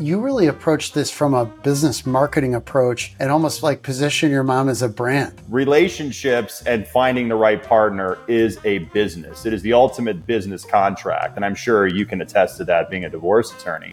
you really approach this from a business marketing approach and almost like position your mom as a brand. Relationships and finding the right partner is a business. It is the ultimate business contract. And I'm sure you can attest to that being a divorce attorney.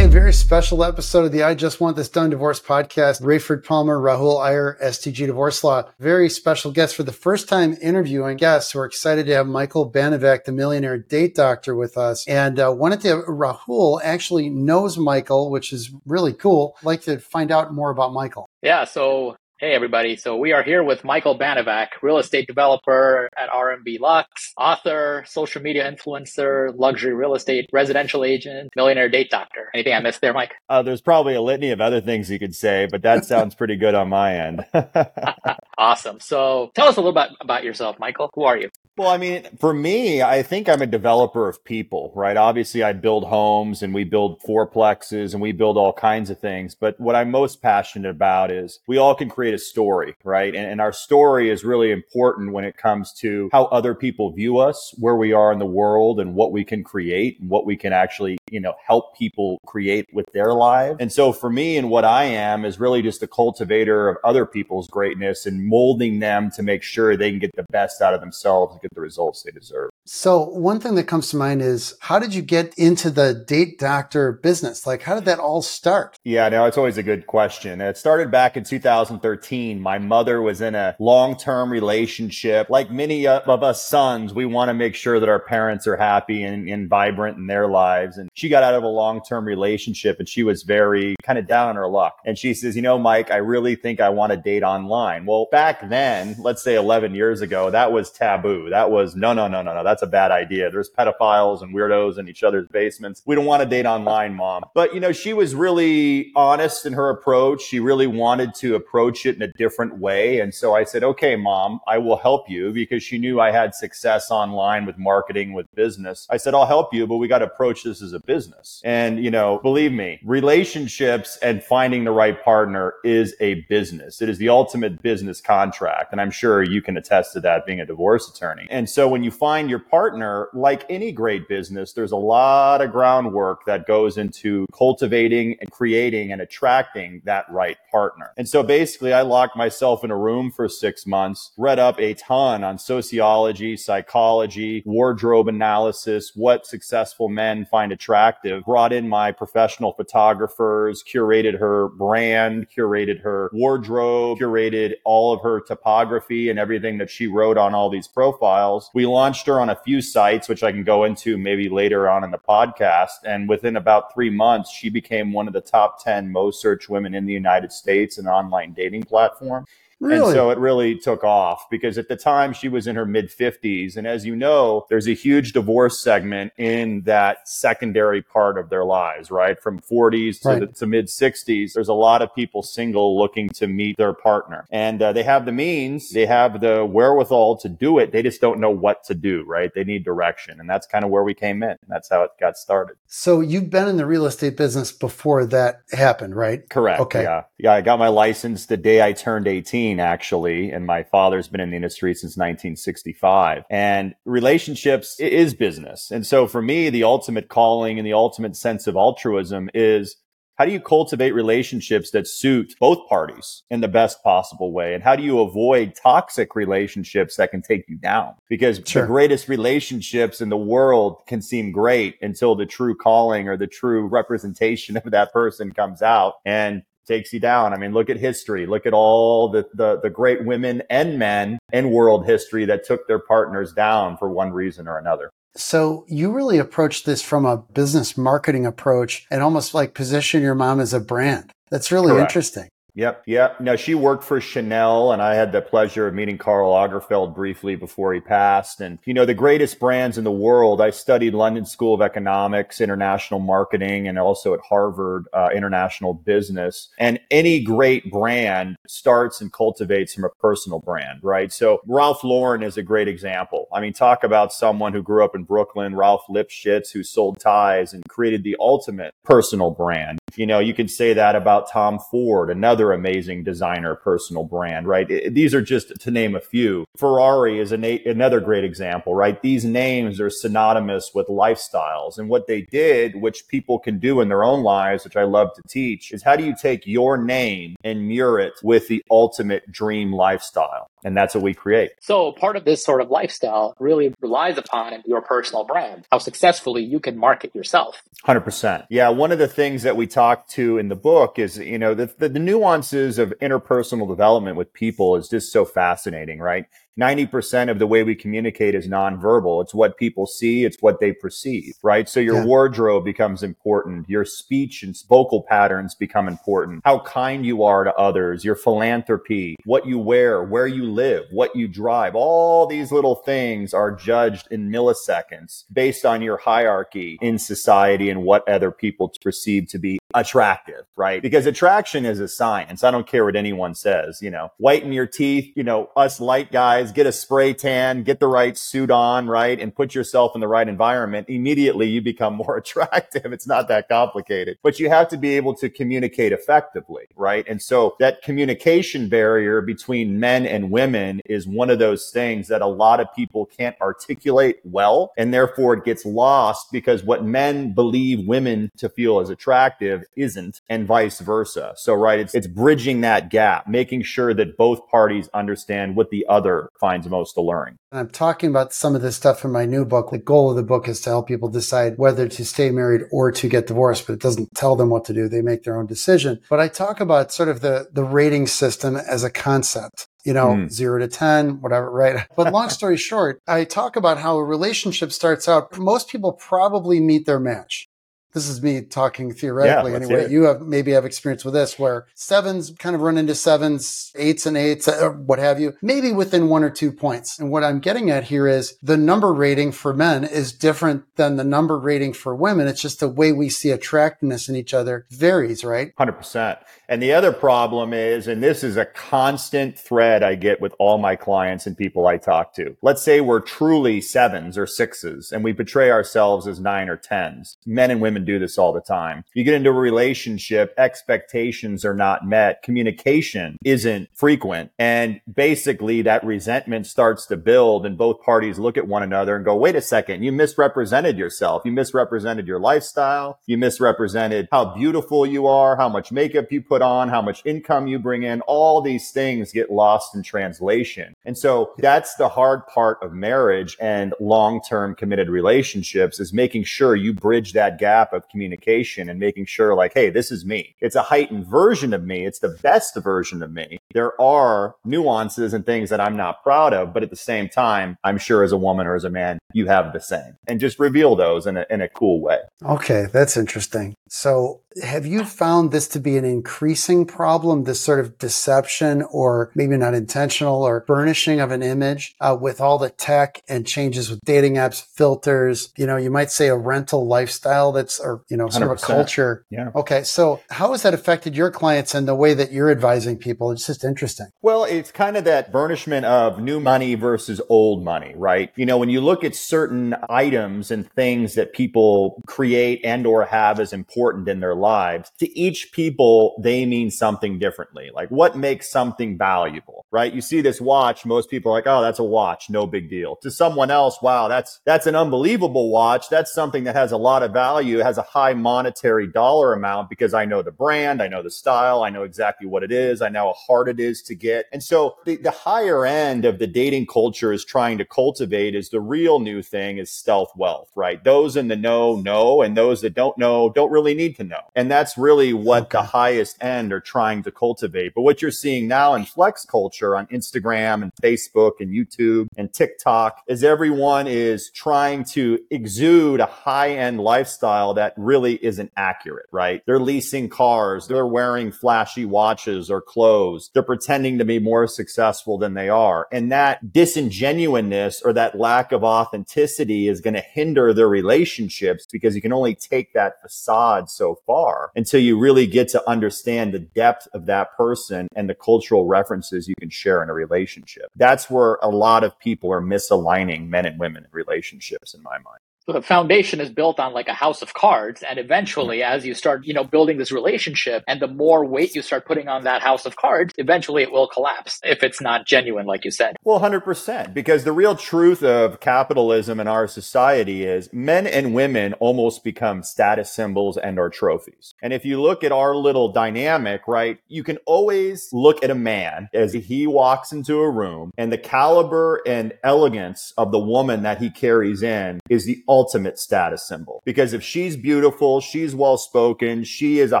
Very special episode of the I Just Want This Done Divorce podcast. Raiford Palmer, Rahul Iyer, STG Divorce Law. Very special guest for the first time interviewing guests. We're excited to have Michael Banovac, the millionaire date doctor, with us. And uh, wanted to, Rahul actually knows Michael, which is really cool. I'd like to find out more about Michael. Yeah, so Hey everybody. So we are here with Michael Banovac, real estate developer at RMB Lux, author, social media influencer, luxury real estate residential agent, millionaire date doctor. Anything I missed there, Mike? Uh, there's probably a litany of other things you could say, but that sounds pretty good on my end. awesome. So tell us a little bit about yourself, Michael. Who are you? Well, I mean, for me, I think I'm a developer of people, right? Obviously, I build homes and we build fourplexes and we build all kinds of things. But what I'm most passionate about is we all can create a story, right? And, and our story is really important when it comes to how other people view us, where we are in the world and what we can create and what we can actually, you know, help people create with their lives. And so for me and what I am is really just a cultivator of other people's greatness and molding them to make sure they can get the best out of themselves and get the results they deserve. So, one thing that comes to mind is how did you get into the date doctor business? Like, how did that all start? Yeah, no, it's always a good question. It started back in 2013. My mother was in a long term relationship. Like many of us sons, we want to make sure that our parents are happy and, and vibrant in their lives. And she got out of a long term relationship and she was very kind of down on her luck. And she says, You know, Mike, I really think I want to date online. Well, back then, let's say 11 years ago, that was taboo. That was no, no, no, no, no. That's a bad idea. There's pedophiles and weirdos in each other's basements. We don't want to date online, mom. But, you know, she was really honest in her approach. She really wanted to approach it in a different way. And so I said, okay, mom, I will help you because she knew I had success online with marketing, with business. I said, I'll help you, but we got to approach this as a business. And, you know, believe me, relationships and finding the right partner is a business. It is the ultimate business contract. And I'm sure you can attest to that being a divorce attorney. And so when you find your partner, like any great business, there's a lot of groundwork that goes into cultivating and creating and attracting that right partner. And so basically I locked myself in a room for six months, read up a ton on sociology, psychology, wardrobe analysis, what successful men find attractive, brought in my professional photographers, curated her brand, curated her wardrobe, curated all of her topography and everything that she wrote on all these profiles profiles. We launched her on a few sites, which I can go into maybe later on in the podcast. And within about three months, she became one of the top 10 most searched women in the United States, an online dating platform. Really? And so it really took off because at the time she was in her mid 50s. And as you know, there's a huge divorce segment in that secondary part of their lives, right? From 40s to, right. to mid 60s. There's a lot of people single looking to meet their partner and uh, they have the means, they have the wherewithal to do it. They just don't know what to do, right? They need direction. And that's kind of where we came in. That's how it got started. So you've been in the real estate business before that happened, right? Correct. Okay. Yeah. Yeah. I got my license the day I turned 18 actually, and my father's been in the industry since 1965. And relationships is business. And so for me, the ultimate calling and the ultimate sense of altruism is how do you cultivate relationships that suit both parties in the best possible way? And how do you avoid toxic relationships that can take you down? Because sure. the greatest relationships in the world can seem great until the true calling or the true representation of that person comes out. And takes you down. I mean, look at history. Look at all the, the, the great women and men in world history that took their partners down for one reason or another. So you really approach this from a business marketing approach and almost like position your mom as a brand. That's really Correct. interesting. Yep. Yep. No, she worked for Chanel and I had the pleasure of meeting Karl Lagerfeld briefly before he passed. And, you know, the greatest brands in the world, I studied London School of Economics, international marketing, and also at Harvard, uh, international business. And any great brand starts and cultivates from a personal brand, right? So Ralph Lauren is a great example. I mean, talk about someone who grew up in Brooklyn, Ralph Lipschitz, who sold ties and created the ultimate personal brand. You know, you can say that about Tom Ford, another another amazing designer personal brand, right? It, these are just to name a few. Ferrari is na- another great example, right? These names are synonymous with lifestyles. And what they did, which people can do in their own lives, which I love to teach, is how do you take your name and mirror it with the ultimate dream lifestyle? And that's what we create. So part of this sort of lifestyle really relies upon your personal brand, how successfully you can market yourself. 100%. Yeah. One of the things that we talk to in the book is, you know, the, the, the nuances of interpersonal development with people is just so fascinating, right? 90% of the way we communicate is nonverbal. It's what people see. It's what they perceive, right? So your yeah. wardrobe becomes important. Your speech and vocal patterns become important. How kind you are to others, your philanthropy, what you wear, where you live, what you drive. All these little things are judged in milliseconds based on your hierarchy in society and what other people perceive to be attractive, right? Because attraction is a science. I don't care what anyone says, you know, whiten your teeth, you know, us light guys, get a spray tan, get the right suit on, right? And put yourself in the right environment. Immediately you become more attractive. It's not that complicated, but you have to be able to communicate effectively, right? And so that communication barrier between men and women is one of those things that a lot of people can't articulate well. And therefore it gets lost because what men believe women to feel as attractive isn't and vice versa. So, right, it's, it's bridging that gap, making sure that both parties understand what the other finds most alluring. I'm talking about some of this stuff in my new book. The goal of the book is to help people decide whether to stay married or to get divorced, but it doesn't tell them what to do. They make their own decision. But I talk about sort of the, the rating system as a concept you know, mm. zero to 10, whatever, right? But long story short, I talk about how a relationship starts out. Most people probably meet their match this is me talking theoretically yeah, anyway. You have maybe have experience with this where sevens kind of run into sevens, eights and eights, or uh, what have you, maybe within one or two points. And what I'm getting at here is the number rating for men is different than the number rating for women. It's just the way we see attractiveness in each other varies, right? 100%. And the other problem is, and this is a constant thread I get with all my clients and people I talk to. Let's say we're truly sevens or sixes and we portray ourselves as nine or tens. Men and women do this all the time. You get into a relationship, expectations are not met, communication isn't frequent. And basically that resentment starts to build and both parties look at one another and go, wait a second, you misrepresented yourself. You misrepresented your lifestyle. You misrepresented how beautiful you are, how much makeup you put on, how much income you bring in, all these things get lost in translation. And so that's the hard part of marriage and long-term committed relationships is making sure you bridge that gap of communication and making sure like, Hey, this is me. It's a heightened version of me. It's the best version of me. There are nuances and things that I'm not proud of, but at the same time, I'm sure as a woman or as a man, you have the same and just reveal those in a, in a cool way. Okay. That's interesting. So have you found this to be an increasing problem, this sort of deception or maybe not intentional or burnishing of an image uh, with all the tech and changes with dating apps, filters, you know, you might say a rental lifestyle that's, or, you know, sort 100%. of a culture. Yeah. Okay. So how has that affected your clients and the way that you're advising people? It's just interesting. Well, it's kind of that burnishment of new money versus old money, right? You know, when you look at certain items and things that people create and or have as important in their lives, to each people, they mean something differently. Like what makes something valuable, right? You see this watch, most people are like, oh, that's a watch, no big deal. To someone else, wow, that's, that's an unbelievable watch. That's something that has a lot of value, has a high monetary dollar amount because I know the brand, I know the style, I know exactly what it is, I know how hard it is to get. And so the, the higher end of the dating culture is trying to cultivate is the real new thing is stealth wealth, right? Those in the know know, and those that don't know don't really need to know. And that's really what okay. the highest end are trying to cultivate. But what you're seeing now in flex culture on Instagram and Facebook and YouTube and TikTok is everyone is trying to exude a high end lifestyle that really isn't accurate, right? They're leasing cars. They're wearing flashy watches or clothes. They're pretending to be more successful than they are. And that disingenuousness or that lack of authenticity is going to hinder their relationships because you can only take that facade so far until you really get to understand the depth of that person and the cultural references you can share in a relationship. That's where a lot of people are misaligning men and women in relationships in my mind. The foundation is built on like a house of cards. And eventually, as you start, you know, building this relationship and the more weight you start putting on that house of cards, eventually it will collapse if it's not genuine, like you said. Well, 100%. Because the real truth of capitalism in our society is men and women almost become status symbols and our trophies. And if you look at our little dynamic, right, you can always look at a man as he walks into a room and the caliber and elegance of the woman that he carries in is the ultimate status symbol. Because if she's beautiful, she's well spoken, she is a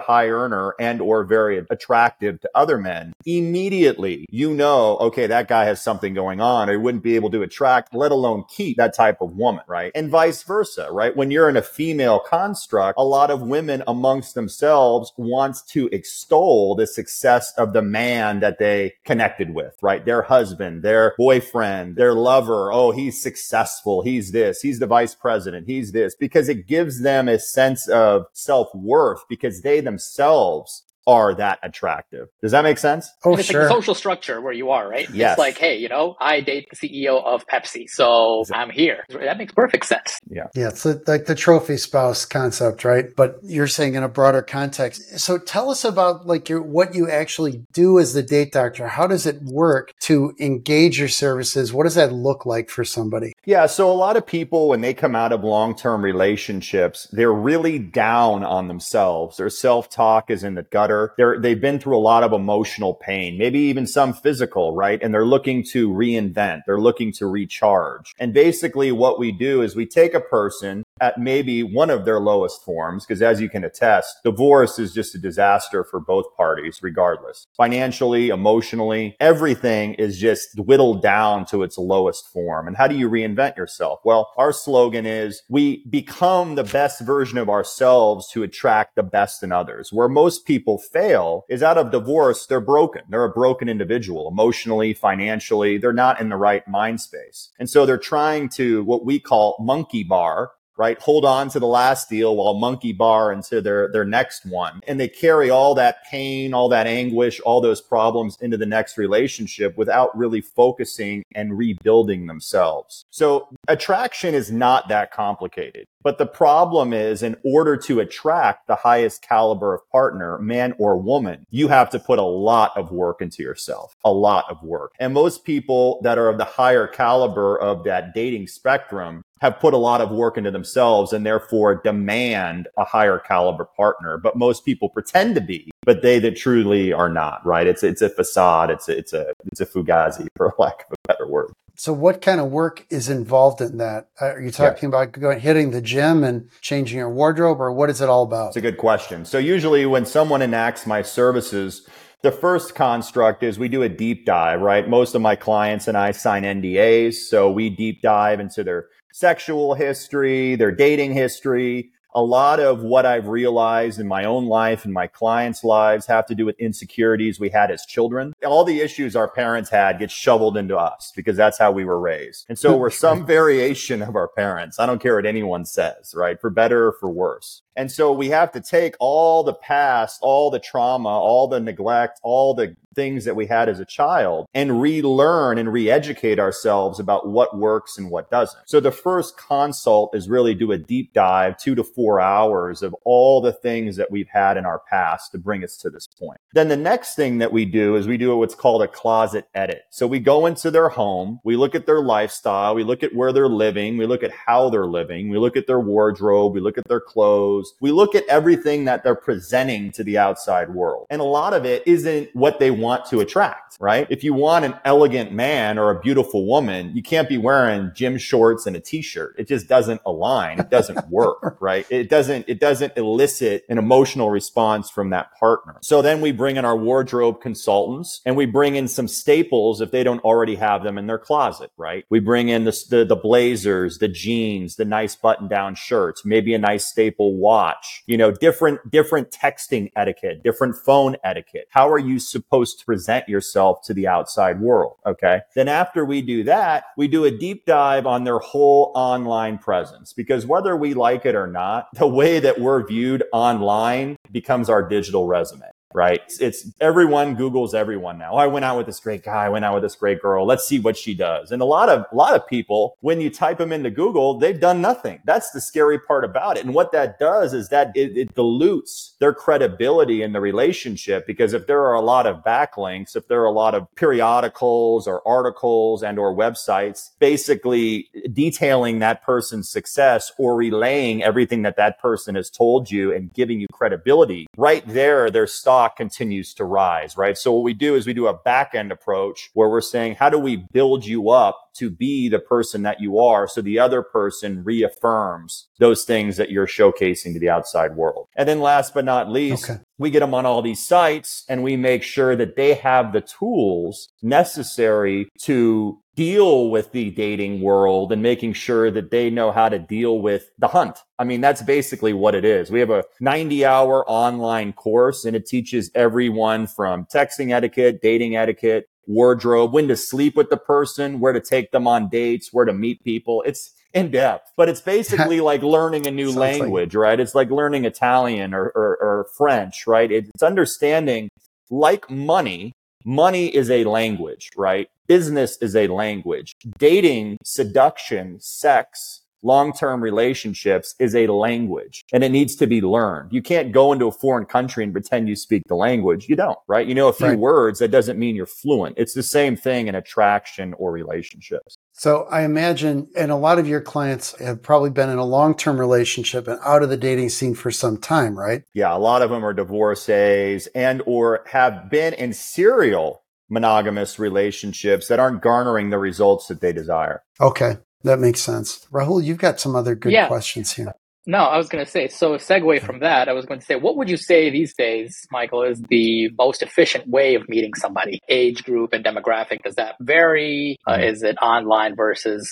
high earner and or very attractive to other men, immediately you know, okay, that guy has something going on. Or wouldn't be able to attract, let alone keep that type of woman, right? And vice versa, right? When you're in a female construct, a lot of women amongst themselves wants to extol the success of the man that they connected with, right? Their husband, their boyfriend, their lover. Oh, he's successful. He's this. He's the vice president. He's this because it gives them a sense of self worth because they themselves are that attractive. Does that make sense? Oh, and it's sure. like the social structure where you are, right? Yes. It's like, hey, you know, I date the CEO of Pepsi, so exactly. I'm here. That makes perfect sense. Yeah. Yeah. It's like the trophy spouse concept, right? But you're saying in a broader context. So tell us about like your, what you actually do as the date doctor. How does it work to engage your services? What does that look like for somebody? Yeah. So a lot of people, when they come out of long-term relationships, they're really down on themselves. Their self-talk is in the gutter they're, they've been through a lot of emotional pain, maybe even some physical, right? And they're looking to reinvent. They're looking to recharge. And basically what we do is we take a person at maybe one of their lowest forms, because as you can attest, divorce is just a disaster for both parties, regardless. Financially, emotionally, everything is just whittled down to its lowest form. And how do you reinvent yourself? Well, our slogan is we become the best version of ourselves to attract the best in others. Where most people fail is out of divorce, they're broken. They're a broken individual emotionally, financially. They're not in the right mind space. And so they're trying to what we call monkey bar right? Hold on to the last deal while monkey bar into their, their next one. And they carry all that pain, all that anguish, all those problems into the next relationship without really focusing and rebuilding themselves. So attraction is not that complicated. But the problem is in order to attract the highest caliber of partner, man or woman, you have to put a lot of work into yourself, a lot of work. And most people that are of the higher caliber of that dating spectrum have put a lot of work into themselves and therefore demand a higher caliber partner. But most people pretend to be, but they that truly are not, right? It's, it's a facade. It's a, it's a, it's a fugazi for lack of a better word. So, what kind of work is involved in that? Uh, are you talking yeah. about going hitting the gym and changing your wardrobe, or what is it all about? It's a good question. So, usually when someone enacts my services, the first construct is we do a deep dive, right? Most of my clients and I sign NDAs, so we deep dive into their sexual history, their dating history. A lot of what I've realized in my own life and my clients' lives have to do with insecurities we had as children. All the issues our parents had get shoveled into us because that's how we were raised. And so we're some variation of our parents. I don't care what anyone says, right? For better or for worse. And so we have to take all the past, all the trauma, all the neglect, all the things that we had as a child and relearn and re-educate ourselves about what works and what doesn't. So the first consult is really do a deep dive, two to four hours of all the things that we've had in our past to bring us to this point. Then the next thing that we do is we do what's called a closet edit. So we go into their home, we look at their lifestyle, we look at where they're living, we look at how they're living, we look at their wardrobe, we look at their clothes, we look at everything that they're presenting to the outside world. And a lot of it isn't what they want to attract, right? If you want an elegant man or a beautiful woman, you can't be wearing gym shorts and a t-shirt. It just doesn't align. It doesn't work, right? It doesn't, it doesn't elicit an emotional response from that partner. So then we bring in our wardrobe consultants and we bring in some staples if they don't already have them in their closet, right? We bring in the, the, the blazers, the jeans, the nice button down shirts, maybe a nice staple watch watch, you know, different, different texting etiquette, different phone etiquette. How are you supposed to present yourself to the outside world? Okay. Then after we do that, we do a deep dive on their whole online presence because whether we like it or not, the way that we're viewed online becomes our digital resume. Right? It's, it's, everyone Googles everyone now. Oh, I went out with this great guy. I went out with this great girl. Let's see what she does. And a lot of, a lot of people, when you type them into Google, they've done nothing. That's the scary part about it. And what that does is that it, it dilutes their credibility in the relationship because if there are a lot of backlinks, if there are a lot of periodicals or articles and or websites basically detailing that person's success or relaying everything that that person has told you and giving you credibility, right there, their stock continues to rise, right? So what we do is we do a back end approach where we're saying, how do we build you up to be the person that you are so the other person reaffirms those things that you're showcasing to the outside world. And then last but not least, okay. we get them on all these sites and we make sure that they have the tools necessary to deal with the dating world and making sure that they know how to deal with the hunt. I mean, that's basically what it is. We have a 90 hour online course and it teaches everyone from texting etiquette, dating etiquette, wardrobe, when to sleep with the person, where to take them on dates, where to meet people. It's in depth, but it's basically like learning a new language, like- right? It's like learning Italian or, or, or French, right? It's understanding like money. Money is a language, right? Business is a language. Dating, seduction, sex, long-term relationships is a language and it needs to be learned. You can't go into a foreign country and pretend you speak the language. You don't, right? You know a few right. words. That doesn't mean you're fluent. It's the same thing in attraction or relationships. So I imagine, and a lot of your clients have probably been in a long-term relationship and out of the dating scene for some time, right? Yeah. A lot of them are divorcees and or have been in serial monogamous relationships that aren't garnering the results that they desire. Okay. That makes sense. Rahul, you've got some other good yeah. questions here. No, I was going to say, so a segue from that, I was going to say, what would you say these days, Michael, is the most efficient way of meeting somebody? Age group and demographic, does that vary? Uh, mm-hmm. is it online versus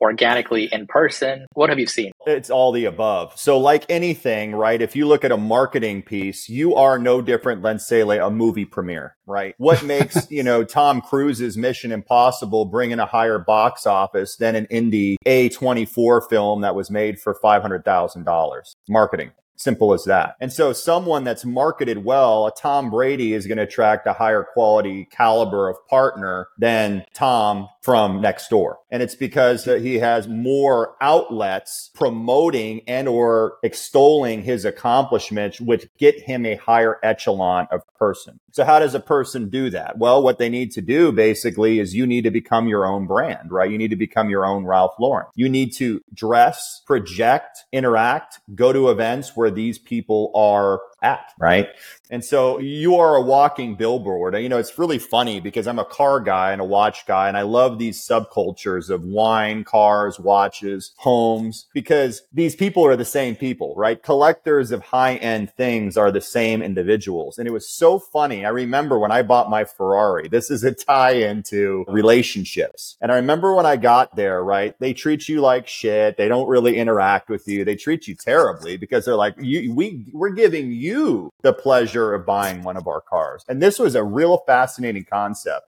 organically in person? What have you seen? It's all the above. So, like anything, right? If you look at a marketing piece, you are no different than, say, like a movie premiere, right? What makes, you know, Tom Cruise's Mission Impossible bring in a higher box office than an indie A24 film that was made for $500,000? Marketing. Simple as that. And so someone that's marketed well, a Tom Brady is going to attract a higher quality caliber of partner than Tom from next door. And it's because he has more outlets promoting and or extolling his accomplishments, which get him a higher echelon of person. So how does a person do that? Well, what they need to do basically is you need to become your own brand, right? You need to become your own Ralph Lauren. You need to dress, project, interact, go to events where these people are at, right? And so you are a walking billboard. You know, it's really funny because I'm a car guy and a watch guy, and I love these subcultures of wine, cars, watches, homes, because these people are the same people, right? Collectors of high end things are the same individuals. And it was so funny. I remember when I bought my Ferrari, this is a tie into relationships. And I remember when I got there, right? They treat you like shit. They don't really interact with you. They treat you terribly because they're like, you, we, we're giving you you the pleasure of buying one of our cars. And this was a real fascinating concept.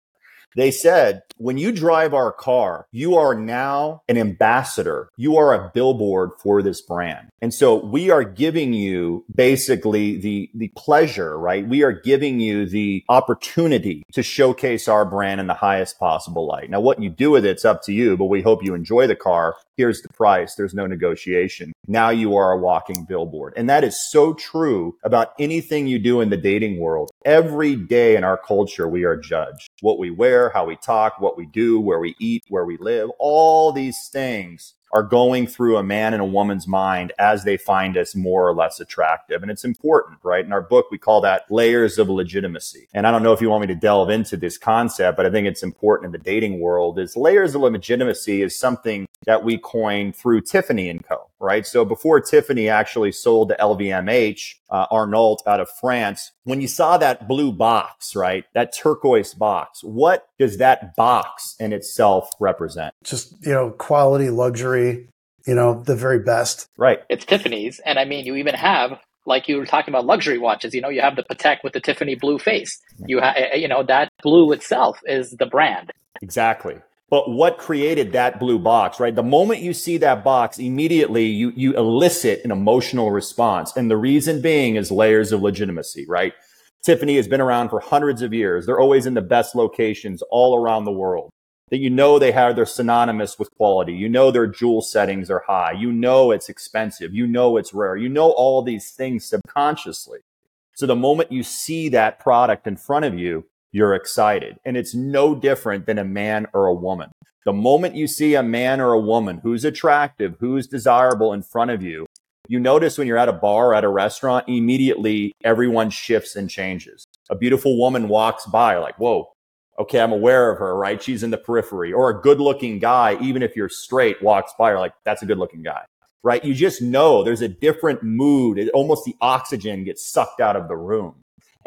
They said, when you drive our car, you are now an ambassador. You are a billboard for this brand. And so we are giving you basically the, the pleasure, right? We are giving you the opportunity to showcase our brand in the highest possible light. Now, what you do with it's up to you, but we hope you enjoy the car. Here's the price. There's no negotiation. Now you are a walking billboard. And that is so true about anything you do in the dating world. Every day in our culture, we are judged. What we wear, how we talk, what we do, where we eat, where we live, all these things are going through a man and a woman's mind as they find us more or less attractive. And it's important, right? In our book, we call that layers of legitimacy. And I don't know if you want me to delve into this concept, but I think it's important in the dating world is layers of legitimacy is something that we coined through Tiffany and Co. Right. So before Tiffany actually sold to LVMH, uh, Arnault out of France, when you saw that blue box, right, that turquoise box, what does that box in itself represent? Just, you know, quality, luxury, you know, the very best. Right. It's Tiffany's. And I mean, you even have like you were talking about luxury watches, you know, you have the Patek with the Tiffany blue face. You have, you know, that blue itself is the brand. Exactly. But what created that blue box, right? The moment you see that box, immediately you, you elicit an emotional response. And the reason being is layers of legitimacy, right? Tiffany has been around for hundreds of years. They're always in the best locations all around the world. That you know they have, they're synonymous with quality. You know their jewel settings are high. You know it's expensive. You know it's rare. You know all these things subconsciously. So the moment you see that product in front of you, you're excited. And it's no different than a man or a woman. The moment you see a man or a woman who's attractive, who's desirable in front of you, you notice when you're at a bar or at a restaurant, immediately everyone shifts and changes. A beautiful woman walks by, like, whoa, okay, I'm aware of her, right? She's in the periphery. Or a good looking guy, even if you're straight, walks by, you're like, that's a good looking guy, right? You just know there's a different mood. It, almost the oxygen gets sucked out of the room.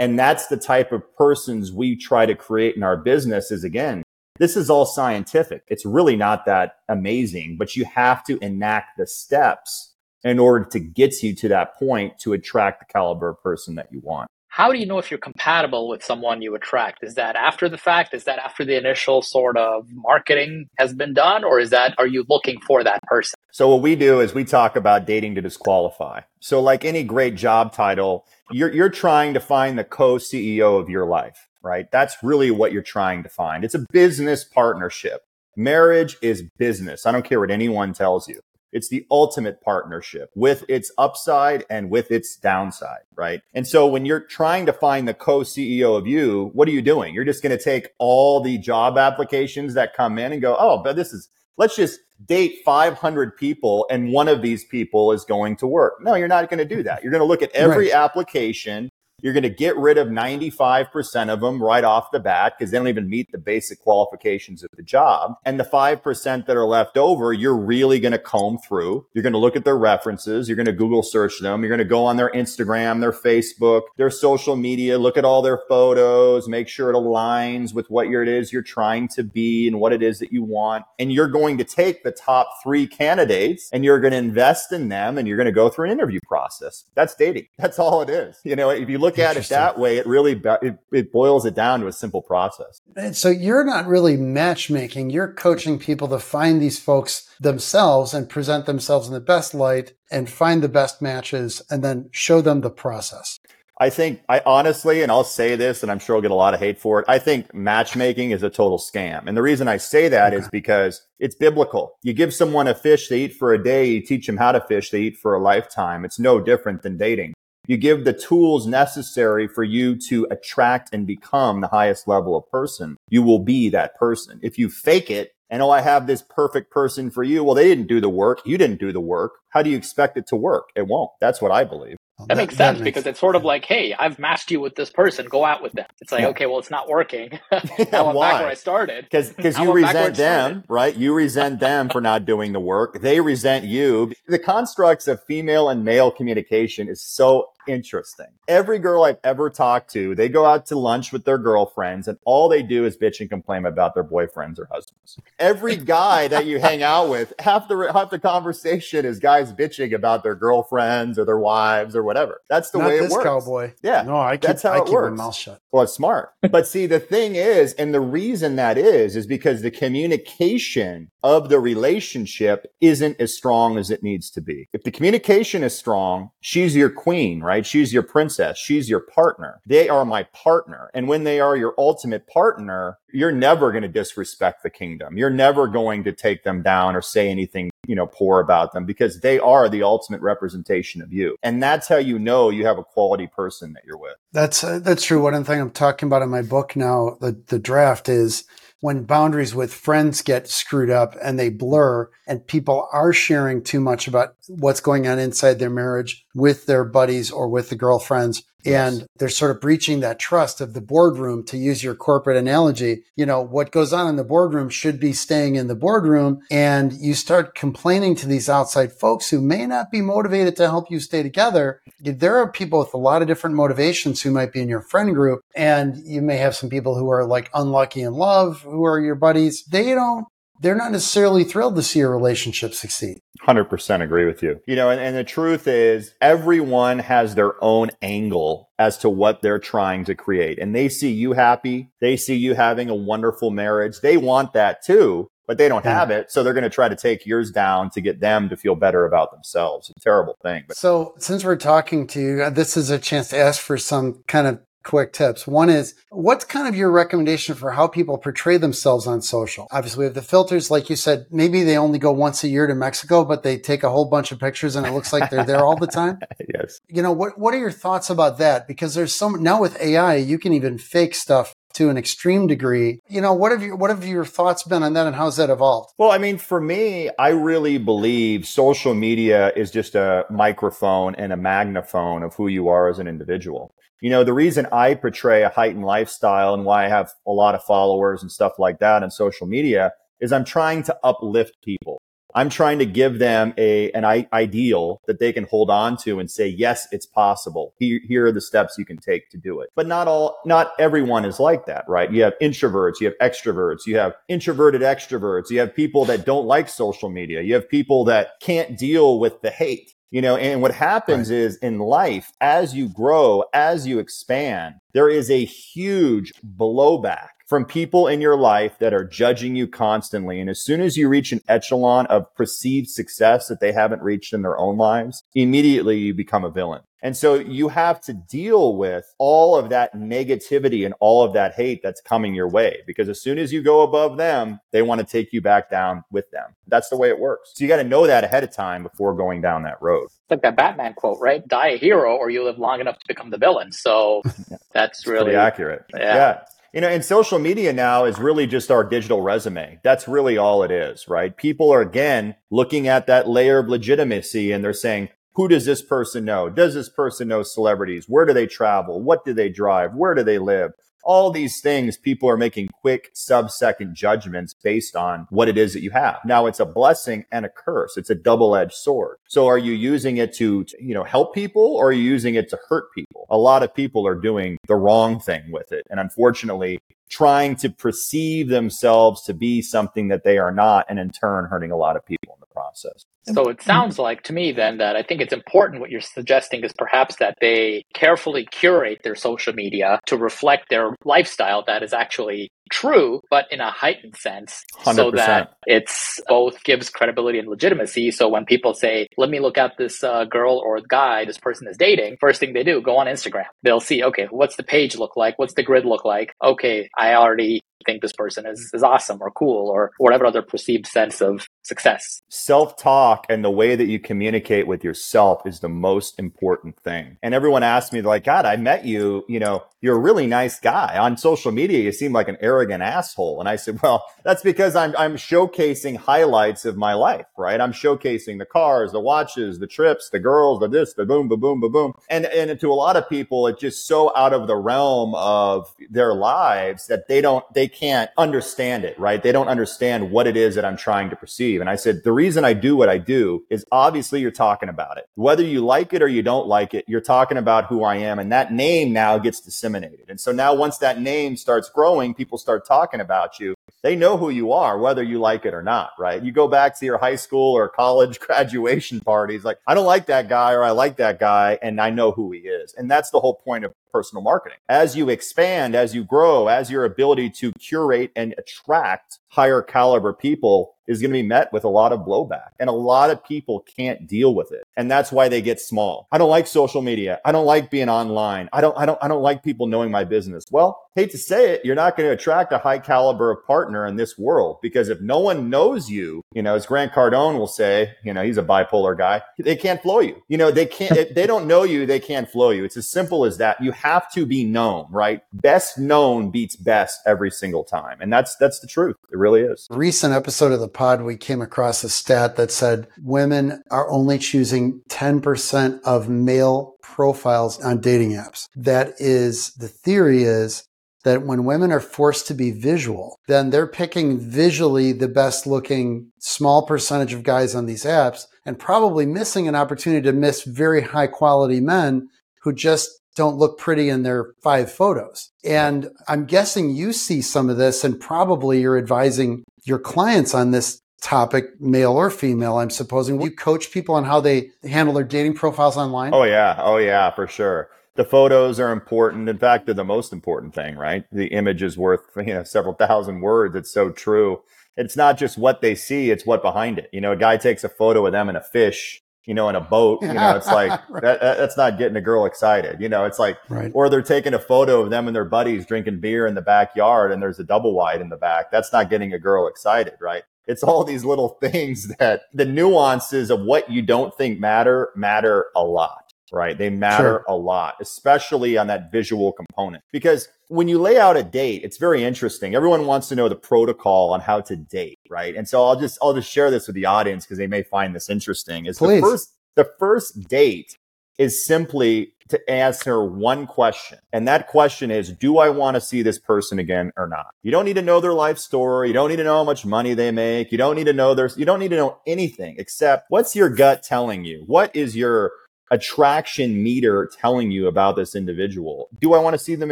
And that's the type of persons we try to create in our business is again, this is all scientific. It's really not that amazing, but you have to enact the steps in order to get you to that point to attract the caliber of person that you want. How do you know if you're compatible with someone you attract? Is that after the fact? Is that after the initial sort of marketing has been done? Or is that, are you looking for that person? So what we do is we talk about dating to disqualify. So like any great job title, you're, you're trying to find the co-CEO of your life, right? That's really what you're trying to find. It's a business partnership. Marriage is business. I don't care what anyone tells you. It's the ultimate partnership with its upside and with its downside, right? And so when you're trying to find the co-CEO of you, what are you doing? You're just going to take all the job applications that come in and go, oh, but this is, let's just date 500 people and one of these people is going to work. No, you're not going to do that. You're going to look at every right. application you're going to get rid of 95% of them right off the bat because they don't even meet the basic qualifications of the job. And the 5% that are left over, you're really going to comb through. You're going to look at their references. You're going to Google search them. You're going to go on their Instagram, their Facebook, their social media, look at all their photos, make sure it aligns with what it is you're trying to be and what it is that you want. And you're going to take the top three candidates and you're going to invest in them and you're going to go through an interview process. That's dating. That's all it is. You know, if you look look at it that way, it really it, it boils it down to a simple process. And so you're not really matchmaking; you're coaching people to find these folks themselves and present themselves in the best light and find the best matches, and then show them the process. I think I honestly, and I'll say this, and I'm sure I'll get a lot of hate for it. I think matchmaking is a total scam. And the reason I say that okay. is because it's biblical. You give someone a fish they eat for a day, you teach them how to fish, they eat for a lifetime. It's no different than dating. You give the tools necessary for you to attract and become the highest level of person. You will be that person. If you fake it and, oh, I have this perfect person for you. Well, they didn't do the work. You didn't do the work. How do you expect it to work? It won't. That's what I believe. That, makes sense that makes, because it's sort of like, hey, I've matched you with this person. Go out with them. It's like, yeah. okay, well, it's not working. yeah, why? back where I started. Because because you resent them, right? You resent them for not doing the work. They resent you. The constructs of female and male communication is so interesting. Every girl I've ever talked to, they go out to lunch with their girlfriends and all they do is bitch and complain about their boyfriends or husbands. Every guy that you hang out with, half the half the conversation is guys bitching about their girlfriends or their wives or whatever. That's the Not way it works. Cowboy. Yeah. No, I keep, that's how I it keep works. my mouth shut. Well, it's smart. but see, the thing is, and the reason that is, is because the communication of the relationship isn't as strong as it needs to be. If the communication is strong, she's your queen, right? She's your princess. She's your partner. They are my partner. And when they are your ultimate partner, you're never going to disrespect the kingdom. You're never going to take them down or say anything, you know, poor about them because they are the ultimate representation of you. And that's how you know you have a quality person that you're with. That's uh, that's true. One thing I'm talking about in my book now, the the draft is when boundaries with friends get screwed up and they blur and people are sharing too much about what's going on inside their marriage with their buddies or with the girlfriends and they're sort of breaching that trust of the boardroom to use your corporate analogy. You know, what goes on in the boardroom should be staying in the boardroom. And you start complaining to these outside folks who may not be motivated to help you stay together. There are people with a lot of different motivations who might be in your friend group. And you may have some people who are like unlucky in love, who are your buddies. They don't they're not necessarily thrilled to see your relationship succeed. 100% agree with you. You know, and, and, the truth is everyone has their own angle as to what they're trying to create. And they see you happy. They see you having a wonderful marriage. They want that too, but they don't have it. So they're going to try to take yours down to get them to feel better about themselves. It's a terrible thing. But- so since we're talking to you, uh, this is a chance to ask for some kind of quick tips. One is what's kind of your recommendation for how people portray themselves on social? Obviously, we have the filters. Like you said, maybe they only go once a year to Mexico, but they take a whole bunch of pictures and it looks like they're there all the time. yes. You know, what, what are your thoughts about that? Because there's some, now with AI, you can even fake stuff to an extreme degree. You know, what have your what have your thoughts been on that and how's that evolved? Well, I mean, for me, I really believe social media is just a microphone and a magnaphone of who you are as an individual. You know, the reason I portray a heightened lifestyle and why I have a lot of followers and stuff like that on social media is I'm trying to uplift people. I'm trying to give them a an ideal that they can hold on to and say, yes, it's possible. Here, here are the steps you can take to do it. But not all, not everyone is like that, right? You have introverts, you have extroverts, you have introverted extroverts, you have people that don't like social media, you have people that can't deal with the hate. You know, and what happens right. is in life, as you grow, as you expand, there is a huge blowback from people in your life that are judging you constantly. And as soon as you reach an echelon of perceived success that they haven't reached in their own lives, immediately you become a villain. And so you have to deal with all of that negativity and all of that hate that's coming your way. Because as soon as you go above them, they want to take you back down with them. That's the way it works. So you got to know that ahead of time before going down that road. It's like that Batman quote, right? Die a hero or you live long enough to become the villain. So that's really accurate. Yeah. yeah. You know, and social media now is really just our digital resume. That's really all it is, right? People are again looking at that layer of legitimacy and they're saying, who does this person know? Does this person know celebrities? Where do they travel? What do they drive? Where do they live? all these things people are making quick sub second judgments based on what it is that you have. Now it's a blessing and a curse. It's a double edged sword. So are you using it to, you know, help people or are you using it to hurt people? A lot of people are doing the wrong thing with it. And unfortunately, trying to perceive themselves to be something that they are not and in turn hurting a lot of people process. So it sounds like to me then that I think it's important what you're suggesting is perhaps that they carefully curate their social media to reflect their lifestyle that is actually true, but in a heightened sense, 100%. so that it's both gives credibility and legitimacy. So when people say, "Let me look at this uh, girl or guy this person is dating," first thing they do, go on Instagram. They'll see, okay, what's the page look like? What's the grid look like? Okay, I already think this person is, is awesome or cool or whatever other perceived sense of success. Self talk and the way that you communicate with yourself is the most important thing. And everyone asks me, like, God, I met you, you know, you're a really nice guy. On social media, you seem like an arrogant asshole. And I said, well, that's because I'm, I'm showcasing highlights of my life, right? I'm showcasing the cars, the watches, the trips, the girls, the this, the boom, the boom, the boom. And, and to a lot of people, it's just so out of the realm of their lives that they don't, they can't understand it, right? They don't understand what it is that I'm trying to perceive. And I said, the reason I do what I do is obviously you're talking about it. Whether you like it or you don't like it, you're talking about who I am. And that name now gets disseminated. And so now once that name starts growing, people start talking about you. They know who you are, whether you like it or not, right? You go back to your high school or college graduation parties, like, I don't like that guy or I like that guy and I know who he is. And that's the whole point of personal marketing. As you expand, as you grow, as your ability to curate and attract higher caliber people is going to be met with a lot of blowback and a lot of people can't deal with it. And that's why they get small. I don't like social media. I don't like being online. I don't, I don't, I don't like people knowing my business. Well, hate to say it, you're not going to attract a high caliber of partner in this world because if no one knows you, you know, as Grant Cardone will say, you know, he's a bipolar guy, they can't flow you. You know, they can't, if they don't know you, they can't flow you. It's as simple as that. You have to be known, right? Best known beats best every single time. And that's, that's the truth. It really is. Recent episode of the pod, we came across a stat that said women are only choosing 10% of male profiles on dating apps. That is, the theory is that when women are forced to be visual, then they're picking visually the best looking small percentage of guys on these apps and probably missing an opportunity to miss very high quality men who just don't look pretty in their five photos. And I'm guessing you see some of this and probably you're advising your clients on this topic, male or female, I'm supposing. You coach people on how they handle their dating profiles online? Oh, yeah. Oh, yeah, for sure. The photos are important. In fact, they're the most important thing, right? The image is worth, you know, several thousand words. It's so true. It's not just what they see, it's what behind it. You know, a guy takes a photo of them and a fish you know, in a boat, you know, it's like right. that, that's not getting a girl excited. You know, it's like, right. or they're taking a photo of them and their buddies drinking beer in the backyard and there's a double wide in the back. That's not getting a girl excited, right? It's all these little things that the nuances of what you don't think matter matter a lot right? They matter sure. a lot, especially on that visual component. Because when you lay out a date, it's very interesting. Everyone wants to know the protocol on how to date, right? And so I'll just I'll just share this with the audience because they may find this interesting. Is Please. the first the first date is simply to answer one question. And that question is, do I want to see this person again or not? You don't need to know their life story. You don't need to know how much money they make. You don't need to know their, you don't need to know anything except what's your gut telling you? What is your attraction meter telling you about this individual? Do I want to see them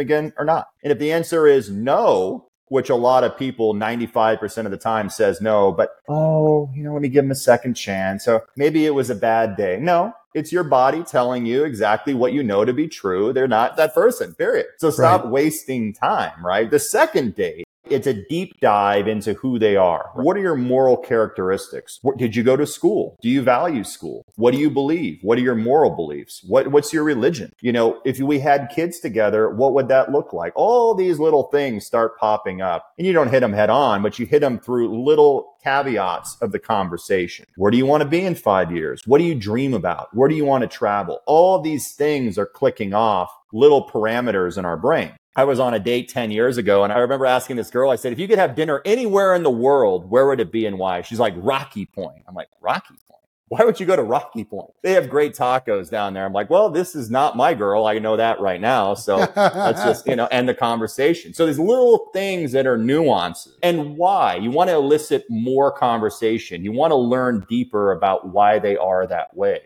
again or not? And if the answer is no, which a lot of people 95% of the time says no, but oh, you know, let me give them a second chance. So maybe it was a bad day. No, it's your body telling you exactly what you know to be true. They're not that person, period. So stop right. wasting time, right? The second date it's a deep dive into who they are. What are your moral characteristics? What, did you go to school? Do you value school? What do you believe? What are your moral beliefs? What, what's your religion? You know, if we had kids together, what would that look like? All these little things start popping up and you don't hit them head on, but you hit them through little caveats of the conversation. Where do you want to be in five years? What do you dream about? Where do you want to travel? All these things are clicking off little parameters in our brain. I was on a date 10 years ago and I remember asking this girl, I said, if you could have dinner anywhere in the world, where would it be and why? She's like, Rocky Point. I'm like, Rocky Point? Why would you go to Rocky Point? They have great tacos down there. I'm like, well, this is not my girl. I know that right now. So let's just, you know, end the conversation. So these little things that are nuances and why you want to elicit more conversation. You want to learn deeper about why they are that way.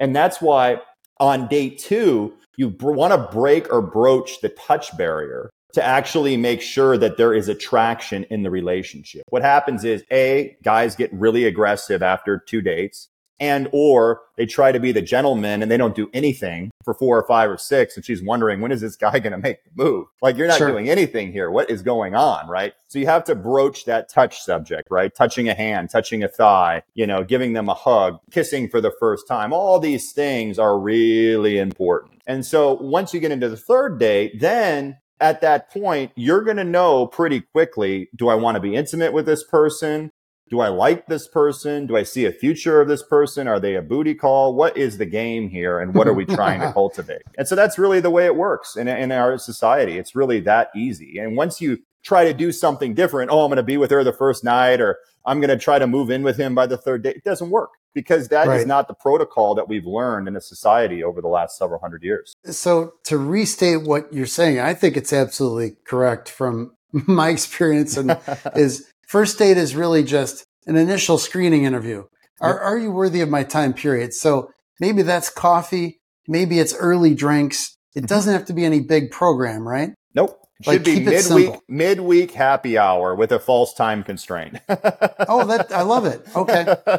And that's why on date two, you want to break or broach the touch barrier to actually make sure that there is attraction in the relationship. What happens is A, guys get really aggressive after two dates and or they try to be the gentleman and they don't do anything for four or five or six and she's wondering when is this guy going to make the move? Like you're not sure. doing anything here. What is going on right? So you have to broach that touch subject right? Touching a hand touching a thigh you know giving them a hug kissing for the first time. All these things are really important. And so once you get into the third date then at that point, you're going to know pretty quickly, do I want to be intimate with this person? Do I like this person? Do I see a future of this person? Are they a booty call? What is the game here? And what are we trying to cultivate? And so that's really the way it works in, in our society. It's really that easy. And once you try to do something different, oh, I'm going to be with her the first night or I'm going to try to move in with him by the third day, it doesn't work because that right. is not the protocol that we've learned in a society over the last several hundred years. So to restate what you're saying, I think it's absolutely correct from my experience and is First date is really just an initial screening interview. Are, are you worthy of my time period? So maybe that's coffee. Maybe it's early drinks. It mm-hmm. doesn't have to be any big program, right? Nope. Like, Should be midweek midweek happy hour with a false time constraint. oh, that I love it. Okay.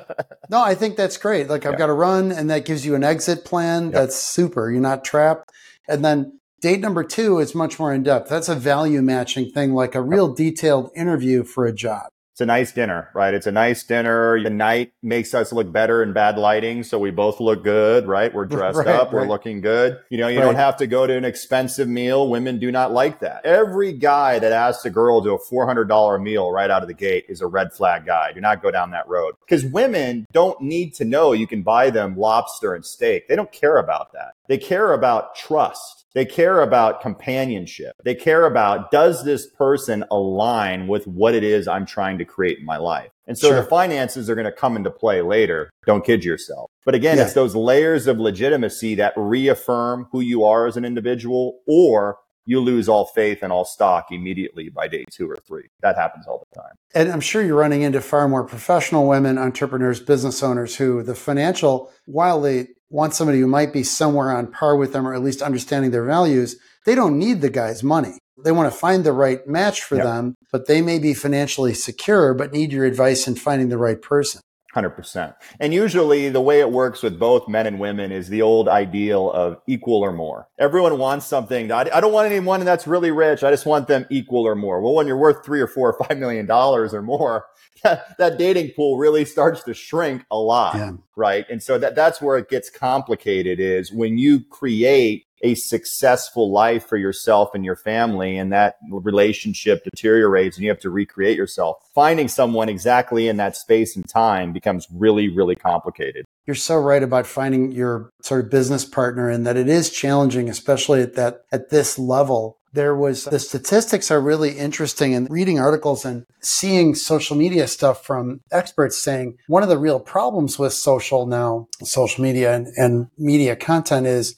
No, I think that's great. Like I've got to run and that gives you an exit plan. Yep. That's super. You're not trapped. And then date number two is much more in depth. That's a value matching thing, like a real detailed interview for a job it's a nice dinner, right? It's a nice dinner. The night makes us look better in bad lighting. So we both look good, right? We're dressed right, up. Right. We're looking good. You know, you right. don't have to go to an expensive meal. Women do not like that. Every guy that asks a girl to a $400 meal right out of the gate is a red flag guy. Do not go down that road because women don't need to know you can buy them lobster and steak. They don't care about that. They care about trust they care about companionship. They care about does this person align with what it is I'm trying to create in my life? And so sure. the finances are going to come into play later. Don't kid yourself. But again, yeah. it's those layers of legitimacy that reaffirm who you are as an individual or you lose all faith and all stock immediately by day two or three. That happens all the time. And I'm sure you're running into far more professional women, entrepreneurs, business owners who the financial, while they want somebody who might be somewhere on par with them or at least understanding their values, they don't need the guy's money. They want to find the right match for yep. them, but they may be financially secure, but need your advice in finding the right person. 100%. And usually the way it works with both men and women is the old ideal of equal or more. Everyone wants something. I, I don't want anyone that's really rich. I just want them equal or more. Well, when you're worth three or four or five million dollars or more, that dating pool really starts to shrink a lot. Yeah. Right. And so that, that's where it gets complicated is when you create a successful life for yourself and your family and that relationship deteriorates and you have to recreate yourself. Finding someone exactly in that space and time becomes really really complicated. You're so right about finding your sort of business partner and that it is challenging especially at that at this level. There was the statistics are really interesting and reading articles and seeing social media stuff from experts saying one of the real problems with social now social media and, and media content is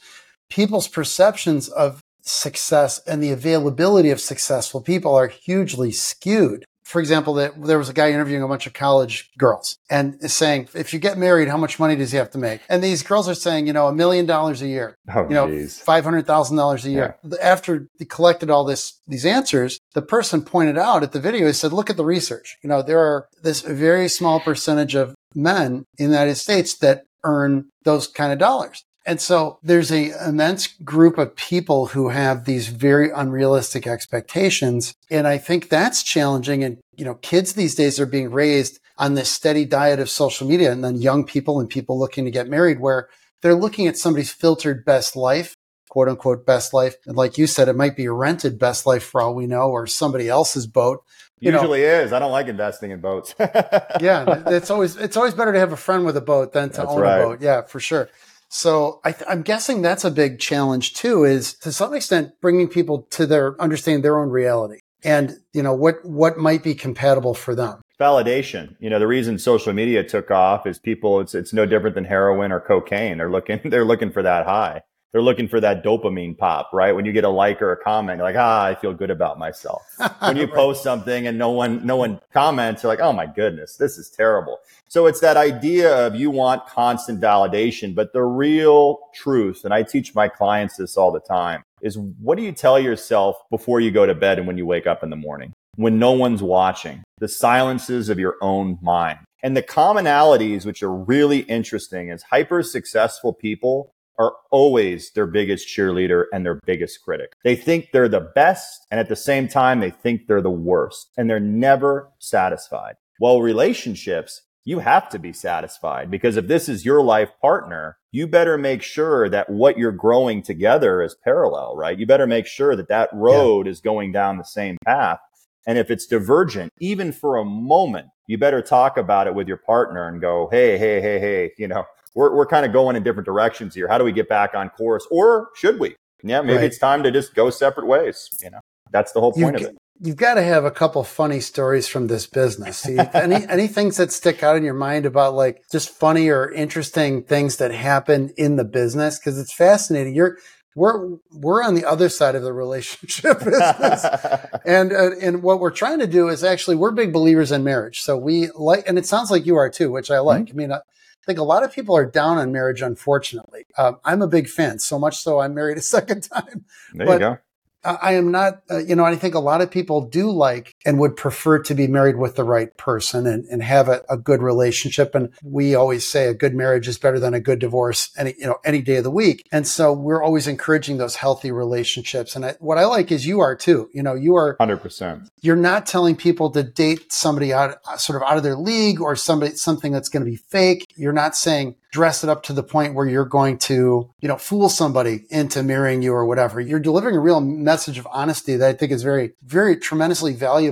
people's perceptions of success and the availability of successful people are hugely skewed. For example, that there was a guy interviewing a bunch of college girls and is saying, if you get married, how much money does he have to make? And these girls are saying, you know, a million dollars a year, oh, you know, $500,000 a year. Yeah. After he collected all this, these answers, the person pointed out at the video, he said, look at the research. You know, there are this very small percentage of men in the United States that earn those kind of dollars. And so there's a immense group of people who have these very unrealistic expectations. And I think that's challenging. And, you know, kids these days are being raised on this steady diet of social media and then young people and people looking to get married where they're looking at somebody's filtered best life, quote unquote best life. And like you said, it might be a rented best life for all we know, or somebody else's boat. You Usually know, is. I don't like investing in boats. yeah, it's always it's always better to have a friend with a boat than to That's own right. a boat. Yeah, for sure. So I am guessing that's a big challenge too, is to some extent bringing people to their understanding their own reality and, you know, what, what might be compatible for them. Validation. You know, the reason social media took off is people, it's, it's no different than heroin or cocaine. They're looking, they're looking for that high they're looking for that dopamine pop, right? When you get a like or a comment, you're like, ah, I feel good about myself. when you right. post something and no one, no one comments, you're like, oh my goodness, this is terrible. So it's that idea of you want constant validation, but the real truth, and I teach my clients this all the time, is what do you tell yourself before you go to bed and when you wake up in the morning? When no one's watching, the silences of your own mind. And the commonalities, which are really interesting, is hyper successful people are always their biggest cheerleader and their biggest critic. They think they're the best. And at the same time, they think they're the worst and they're never satisfied. Well, relationships, you have to be satisfied because if this is your life partner, you better make sure that what you're growing together is parallel, right? You better make sure that that road yeah. is going down the same path. And if it's divergent, even for a moment, you better talk about it with your partner and go, Hey, hey, hey, hey, you know, we're, we're kind of going in different directions here. How do we get back on course or should we? Yeah, maybe right. it's time to just go separate ways. You know, that's the whole point you, of it. You've got to have a couple funny stories from this business. any any things that stick out in your mind about like just funny or interesting things that happen in the business? Because it's fascinating. You're we're we're on the other side of the relationship business, and uh, and what we're trying to do is actually we're big believers in marriage. So we like, and it sounds like you are too, which I like. Mm-hmm. I mean, I think a lot of people are down on marriage, unfortunately. Um, I'm a big fan, so much so I'm married a second time. There but, you go. I am not, uh, you know, I think a lot of people do like and would prefer to be married with the right person and, and have a, a, good relationship. And we always say a good marriage is better than a good divorce any, you know, any day of the week. And so we're always encouraging those healthy relationships. And I, what I like is you are too, you know, you are 100%. You're not telling people to date somebody out, uh, sort of out of their league or somebody, something that's going to be fake. You're not saying, dress it up to the point where you're going to, you know, fool somebody into marrying you or whatever. You're delivering a real message of honesty that I think is very, very tremendously valuable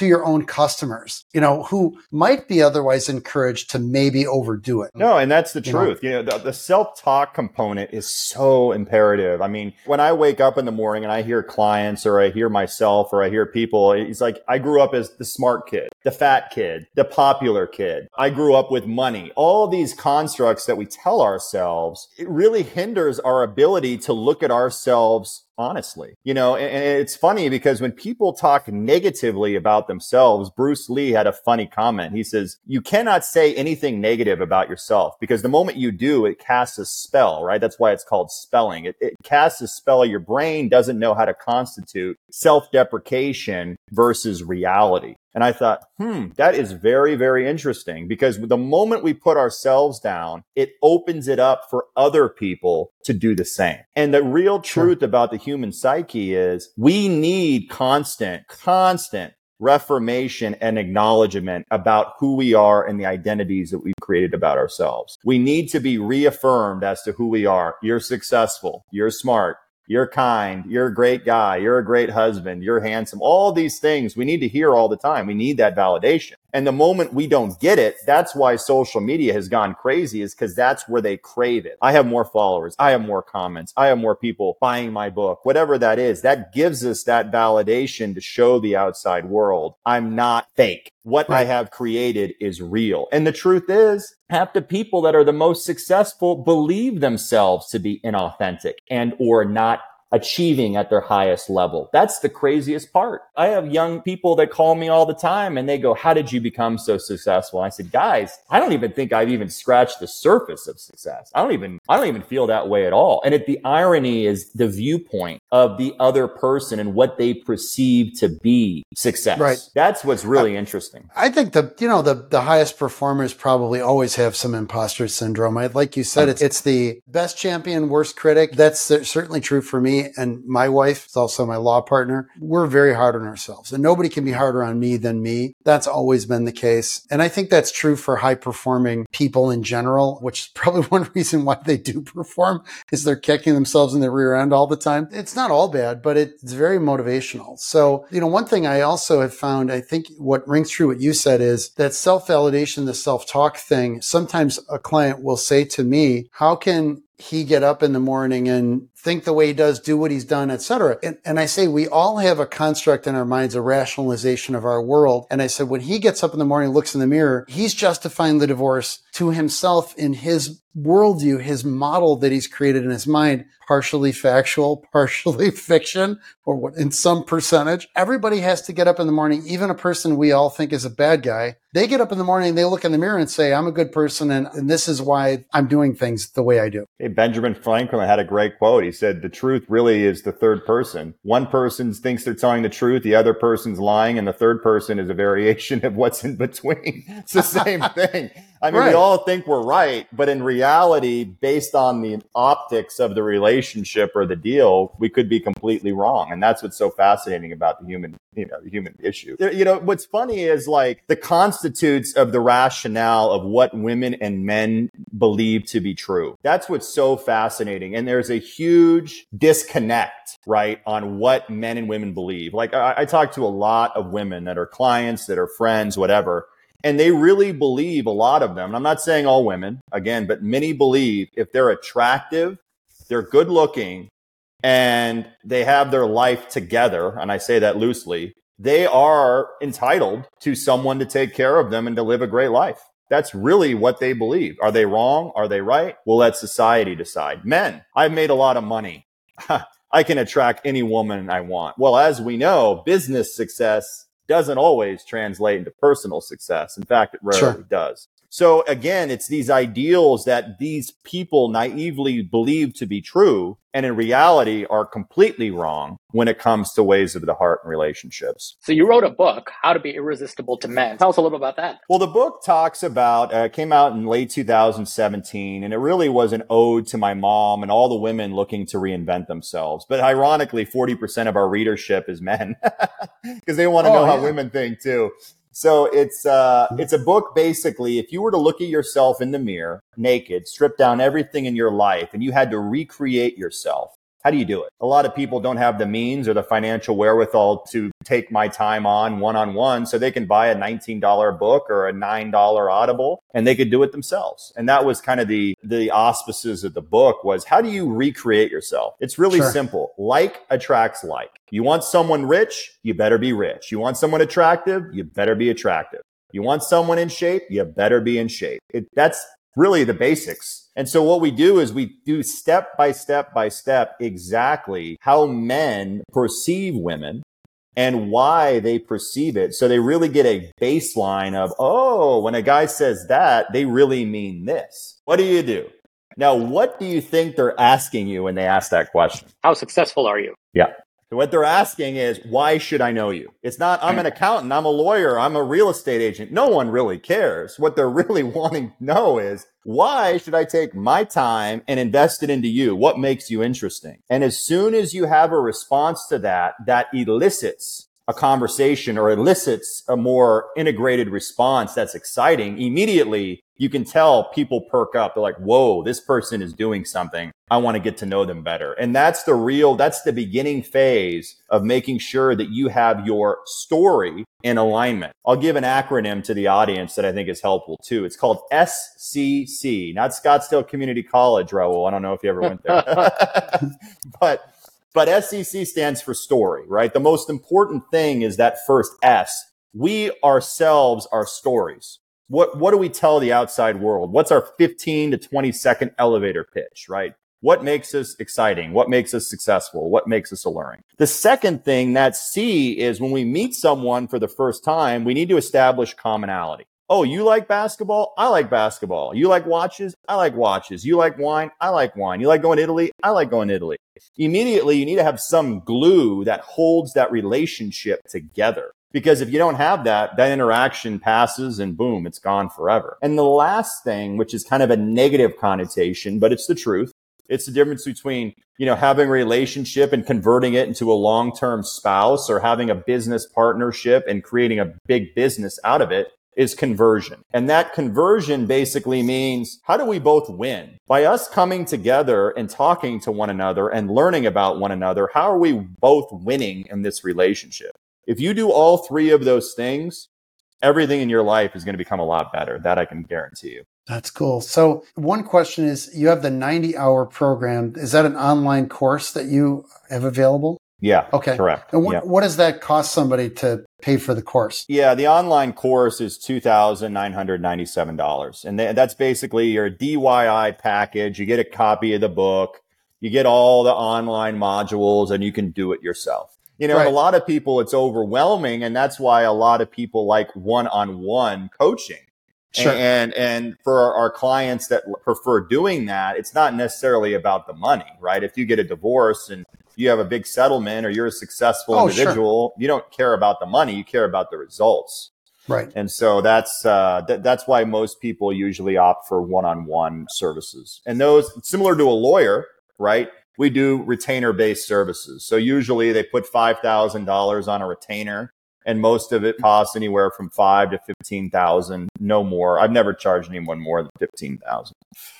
to your own customers, you know, who might be otherwise encouraged to maybe overdo it. No, and that's the you truth. Know? You know, the, the self talk component is so imperative. I mean, when I wake up in the morning and I hear clients or I hear myself or I hear people, it's like, I grew up as the smart kid, the fat kid, the popular kid. I grew up with money. All these constructs that we tell ourselves, it really hinders our ability to look at ourselves honestly. You know, and, it's funny because when people talk negatively about themselves, Bruce Lee had a funny comment. He says, you cannot say anything negative about yourself because the moment you do, it casts a spell, right? That's why it's called spelling. It, it casts a spell. Your brain doesn't know how to constitute self deprecation versus reality. And I thought, hmm, that is very, very interesting because the moment we put ourselves down, it opens it up for other people to do the same. And the real truth about the human psyche is we need constant, constant reformation and acknowledgement about who we are and the identities that we've created about ourselves. We need to be reaffirmed as to who we are. You're successful. You're smart. You're kind. You're a great guy. You're a great husband. You're handsome. All these things we need to hear all the time. We need that validation. And the moment we don't get it, that's why social media has gone crazy is because that's where they crave it. I have more followers. I have more comments. I have more people buying my book, whatever that is. That gives us that validation to show the outside world. I'm not fake. What right. I have created is real. And the truth is half the people that are the most successful believe themselves to be inauthentic and or not achieving at their highest level. That's the craziest part. I have young people that call me all the time and they go, how did you become so successful? And I said, guys, I don't even think I've even scratched the surface of success. I don't even, I don't even feel that way at all. And it, the irony is the viewpoint of the other person and what they perceive to be success. Right. That's what's really I, interesting. I think the, you know, the, the highest performers probably always have some imposter syndrome. I, like you said, it's, it's the best champion, worst critic. That's certainly true for me and my wife is also my law partner. We're very hard on ourselves and nobody can be harder on me than me. That's always been the case. And I think that's true for high performing people in general, which is probably one reason why they do perform is they're kicking themselves in the rear end all the time. It's not all bad, but it's very motivational. So, you know, one thing I also have found, I think what rings true what you said is that self validation, the self talk thing. Sometimes a client will say to me, how can he get up in the morning and think the way he does, do what he's done, etc. And, and I say we all have a construct in our minds, a rationalization of our world. And I said when he gets up in the morning, looks in the mirror, he's justifying the divorce to himself in his worldview, his model that he's created in his mind, partially factual, partially fiction, or what in some percentage. Everybody has to get up in the morning, even a person we all think is a bad guy. They get up in the morning, they look in the mirror and say, I'm a good person, and, and this is why I'm doing things the way I do. Hey, Benjamin Franklin had a great quote. He said, The truth really is the third person. One person thinks they're telling the truth, the other person's lying, and the third person is a variation of what's in between. It's the same thing. I mean, right. we all think we're right, but in reality, based on the optics of the relationship or the deal, we could be completely wrong. And that's what's so fascinating about the human, you know, the human issue. You know, what's funny is like the constitutes of the rationale of what women and men believe to be true. That's what's so fascinating. And there's a huge disconnect, right, on what men and women believe. Like I, I talk to a lot of women that are clients, that are friends, whatever and they really believe a lot of them. And I'm not saying all women again, but many believe if they're attractive, they're good looking and they have their life together. And I say that loosely. They are entitled to someone to take care of them and to live a great life. That's really what they believe. Are they wrong? Are they right? We'll let society decide. Men, I've made a lot of money. I can attract any woman I want. Well, as we know, business success doesn't always translate into personal success. In fact, it rarely sure. does. So again, it's these ideals that these people naively believe to be true and in reality are completely wrong when it comes to ways of the heart and relationships. So you wrote a book, How to Be Irresistible to Men. Tell us a little about that. Well, the book talks about, uh, came out in late 2017, and it really was an ode to my mom and all the women looking to reinvent themselves. But ironically, 40% of our readership is men because they want to oh, know yeah. how women think too. So it's uh, it's a book basically. If you were to look at yourself in the mirror, naked, strip down everything in your life, and you had to recreate yourself, how do you do it? A lot of people don't have the means or the financial wherewithal to take my time on one on one. So they can buy a $19 book or a $9 audible and they could do it themselves. And that was kind of the, the auspices of the book was how do you recreate yourself? It's really sure. simple. Like attracts like. You want someone rich? You better be rich. You want someone attractive? You better be attractive. You want someone in shape? You better be in shape. It, that's really the basics. And so what we do is we do step by step by step exactly how men perceive women and why they perceive it. So they really get a baseline of, oh, when a guy says that, they really mean this. What do you do? Now, what do you think they're asking you when they ask that question? How successful are you? Yeah. What they're asking is, why should I know you? It's not, I'm an hmm. accountant, I'm a lawyer, I'm a real estate agent. No one really cares. What they're really wanting to know is, why should I take my time and invest it into you? What makes you interesting? And as soon as you have a response to that, that elicits a conversation or elicits a more integrated response that's exciting, immediately you can tell people perk up. They're like, whoa, this person is doing something. I want to get to know them better. And that's the real, that's the beginning phase of making sure that you have your story in alignment. I'll give an acronym to the audience that I think is helpful too. It's called SCC, not Scottsdale Community College, Rahul. I don't know if you ever went there, but but SCC stands for story, right? The most important thing is that first S. We ourselves are stories. What, what do we tell the outside world? What's our 15 to 20 second elevator pitch, right? What makes us exciting? What makes us successful? What makes us alluring? The second thing that C is when we meet someone for the first time, we need to establish commonality. Oh, you like basketball? I like basketball. You like watches? I like watches. You like wine? I like wine. You like going to Italy? I like going to Italy. Immediately, you need to have some glue that holds that relationship together. Because if you don't have that, that interaction passes and boom, it's gone forever. And the last thing, which is kind of a negative connotation, but it's the truth. It's the difference between, you know, having a relationship and converting it into a long-term spouse or having a business partnership and creating a big business out of it is conversion. And that conversion basically means how do we both win? By us coming together and talking to one another and learning about one another, how are we both winning in this relationship? If you do all three of those things, everything in your life is going to become a lot better. That I can guarantee you. That's cool. So, one question is you have the 90 hour program. Is that an online course that you have available? Yeah. Okay. Correct. And what, yeah. what does that cost somebody to pay for the course? Yeah, the online course is two thousand nine hundred ninety-seven dollars, and that's basically your DIY package. You get a copy of the book, you get all the online modules, and you can do it yourself. You know, right. a lot of people, it's overwhelming, and that's why a lot of people like one-on-one coaching. Sure. And and for our, clients that prefer doing that, it's not necessarily about the money, right? If you get a divorce and you have a big settlement or you're a successful oh, individual, sure. you don't care about the money, you care about the results. Right. And so that's uh, th- that's why most people usually opt for one-on-one services. And those similar to a lawyer, right? We do retainer-based services. So usually they put $5,000 on a retainer and most of it costs anywhere from five to fifteen thousand, no more. I've never charged anyone more than fifteen thousand.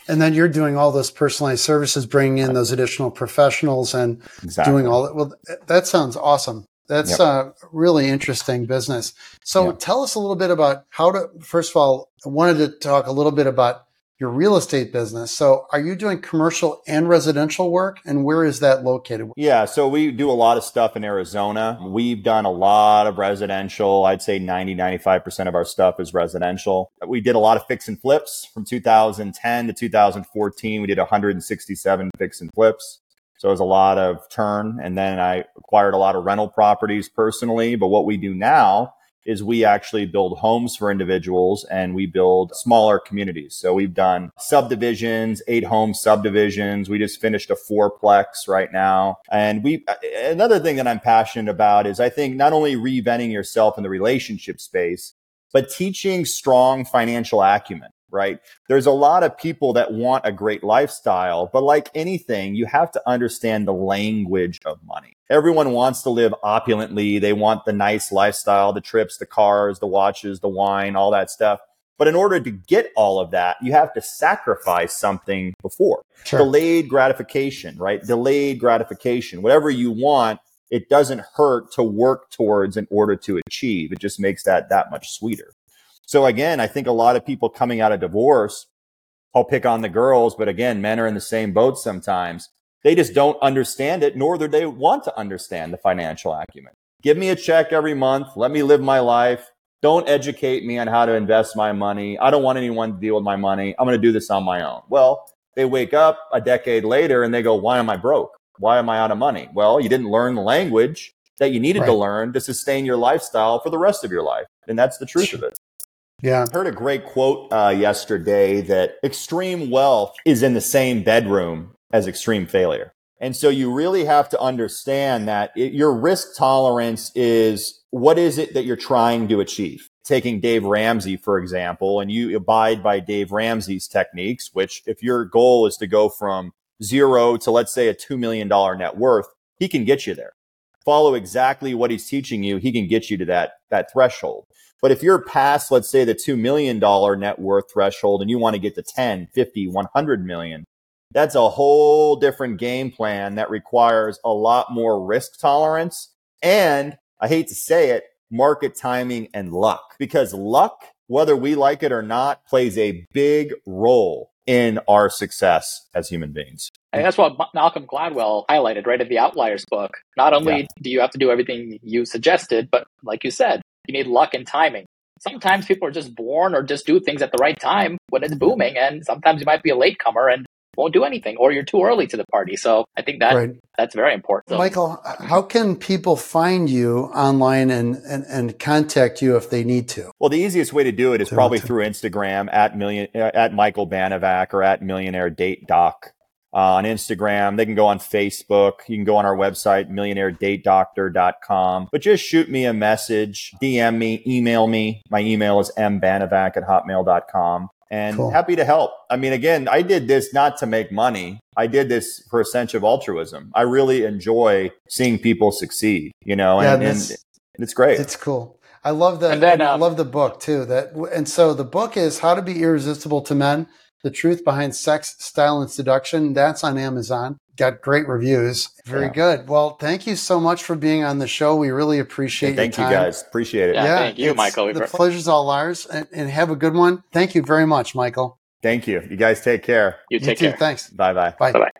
And then you're doing all those personalized services, bringing in those additional professionals, and exactly. doing all that. Well, that sounds awesome. That's yep. a really interesting business. So, yep. tell us a little bit about how to. First of all, I wanted to talk a little bit about your real estate business. So are you doing commercial and residential work? And where is that located? Yeah. So we do a lot of stuff in Arizona. We've done a lot of residential. I'd say 90, 95% of our stuff is residential. We did a lot of fix and flips from 2010 to 2014. We did 167 fix and flips. So it was a lot of turn. And then I acquired a lot of rental properties personally. But what we do now is we actually build homes for individuals and we build smaller communities. So we've done subdivisions, eight home subdivisions. We just finished a fourplex right now. And we, another thing that I'm passionate about is I think not only reinventing yourself in the relationship space, but teaching strong financial acumen right? There's a lot of people that want a great lifestyle, but like anything, you have to understand the language of money. Everyone wants to live opulently. They want the nice lifestyle, the trips, the cars, the watches, the wine, all that stuff. But in order to get all of that, you have to sacrifice something before. Sure. Delayed gratification, right? Delayed gratification. Whatever you want, it doesn't hurt to work towards in order to achieve. It just makes that that much sweeter. So again, I think a lot of people coming out of divorce, I'll pick on the girls, but again, men are in the same boat sometimes. They just don't understand it, nor do they want to understand the financial acumen. Give me a check every month. Let me live my life. Don't educate me on how to invest my money. I don't want anyone to deal with my money. I'm going to do this on my own. Well, they wake up a decade later and they go, why am I broke? Why am I out of money? Well, you didn't learn the language that you needed right. to learn to sustain your lifestyle for the rest of your life. And that's the truth of it. Yeah. I heard a great quote uh, yesterday that extreme wealth is in the same bedroom as extreme failure. And so you really have to understand that it, your risk tolerance is what is it that you're trying to achieve? Taking Dave Ramsey, for example, and you abide by Dave Ramsey's techniques, which if your goal is to go from zero to let's say a $2 million net worth, he can get you there. Follow exactly what he's teaching you. He can get you to that, that threshold. But if you're past, let's say the $2 million net worth threshold and you want to get to 10, 50, 100 million, that's a whole different game plan that requires a lot more risk tolerance. And I hate to say it, market timing and luck because luck, whether we like it or not, plays a big role in our success as human beings. And that's what Malcolm Gladwell highlighted right in the Outliers book. Not only yeah. do you have to do everything you suggested, but like you said, you need luck and timing. Sometimes people are just born or just do things at the right time when it's booming. And sometimes you might be a latecomer and won't do anything or you're too early to the party. So I think that right. that's very important. So, Michael, how can people find you online and, and, and contact you if they need to? Well, the easiest way to do it is probably through Instagram at million, uh, at Michael Banovac or at millionaire date doc. Uh, on Instagram. They can go on Facebook. You can go on our website, millionairedatedoctor.com. But just shoot me a message, DM me, email me. My email is mbanovac at hotmail.com and cool. happy to help. I mean, again, I did this not to make money. I did this for a sense of altruism. I really enjoy seeing people succeed, you know, yeah, and, and, and it's great. It's cool. I love that. And then, um, I love the book too. That and so the book is How to Be Irresistible to Men: The Truth Behind Sex, Style, and Seduction. That's on Amazon got great reviews. Very yeah. good. Well, thank you so much for being on the show. We really appreciate yeah, Thank you guys. Appreciate it. Yeah, yeah thank you, Michael. The pleasure's all ours and, and, have a good one. Thank you very much, Michael. Thank you. You guys take care. You take you care. Thanks. Bye bye. Bye bye.